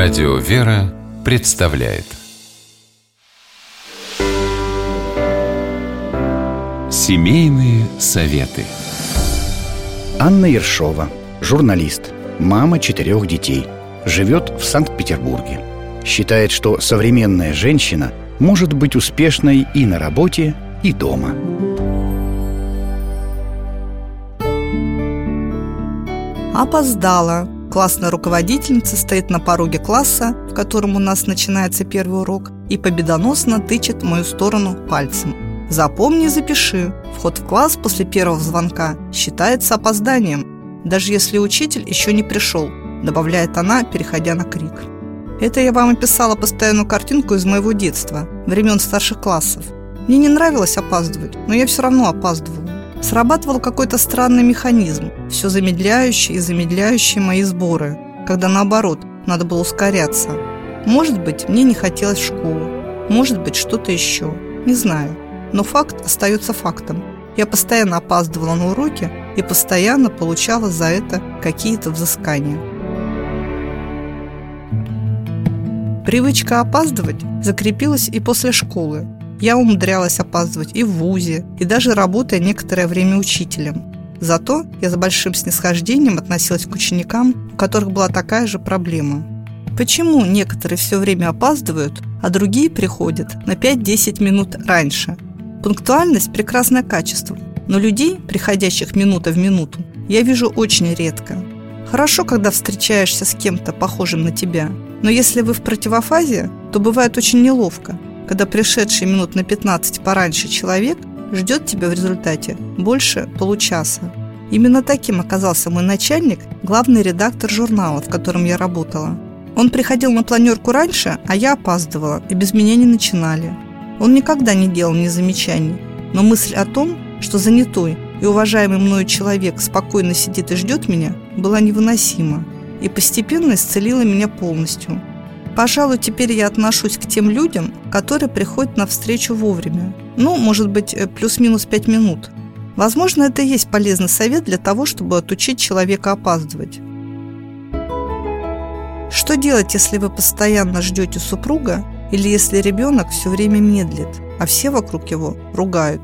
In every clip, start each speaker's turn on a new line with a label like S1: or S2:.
S1: Радио «Вера» представляет Семейные советы
S2: Анна Ершова, журналист, мама четырех детей, живет в Санкт-Петербурге. Считает, что современная женщина может быть успешной и на работе, и дома.
S3: Опоздала. Классная руководительница стоит на пороге класса, в котором у нас начинается первый урок, и победоносно тычет в мою сторону пальцем. Запомни, запиши. Вход в класс после первого звонка считается опозданием, даже если учитель еще не пришел, добавляет она, переходя на крик. Это я вам описала постоянную картинку из моего детства, времен старших классов. Мне не нравилось опаздывать, но я все равно опаздывала. Срабатывал какой-то странный механизм, все замедляющий и замедляющий мои сборы, когда наоборот, надо было ускоряться. Может быть, мне не хотелось в школу, может быть, что-то еще, не знаю. Но факт остается фактом. Я постоянно опаздывала на уроки и постоянно получала за это какие-то взыскания. Привычка опаздывать закрепилась и после школы. Я умудрялась опаздывать и в ВУЗе, и даже работая некоторое время учителем. Зато я с большим снисхождением относилась к ученикам, у которых была такая же проблема. Почему некоторые все время опаздывают, а другие приходят на 5-10 минут раньше – Пунктуальность – прекрасное качество, но людей, приходящих минута в минуту, я вижу очень редко. Хорошо, когда встречаешься с кем-то, похожим на тебя, но если вы в противофазе, то бывает очень неловко, когда пришедший минут на 15 пораньше человек ждет тебя в результате больше получаса. Именно таким оказался мой начальник, главный редактор журнала, в котором я работала. Он приходил на планерку раньше, а я опаздывала, и без меня не начинали. Он никогда не делал мне замечаний, но мысль о том, что занятой и уважаемый мною человек спокойно сидит и ждет меня, была невыносима и постепенно исцелила меня полностью. Пожалуй, теперь я отношусь к тем людям, которые приходят на встречу вовремя. Ну, может быть, э, плюс-минус пять минут. Возможно, это и есть полезный совет для того, чтобы отучить человека опаздывать. Что делать, если вы постоянно ждете супруга или если ребенок все время медлит, а все вокруг его ругают.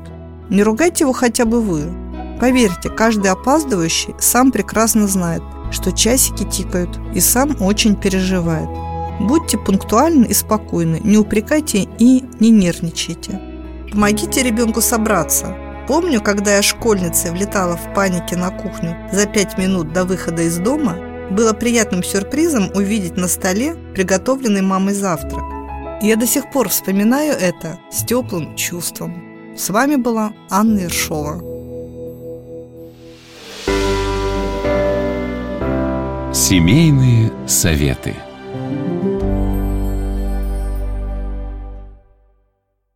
S3: Не ругайте его хотя бы вы. Поверьте, каждый опаздывающий сам прекрасно знает, что часики тикают и сам очень переживает. Будьте пунктуальны и спокойны, не упрекайте и не нервничайте. Помогите ребенку собраться. Помню, когда я школьницей влетала в панике на кухню за пять минут до выхода из дома, было приятным сюрпризом увидеть на столе приготовленный мамой завтрак. Я до сих пор вспоминаю это с теплым чувством. С вами была Анна Ершова.
S1: Семейные советы. Thank you.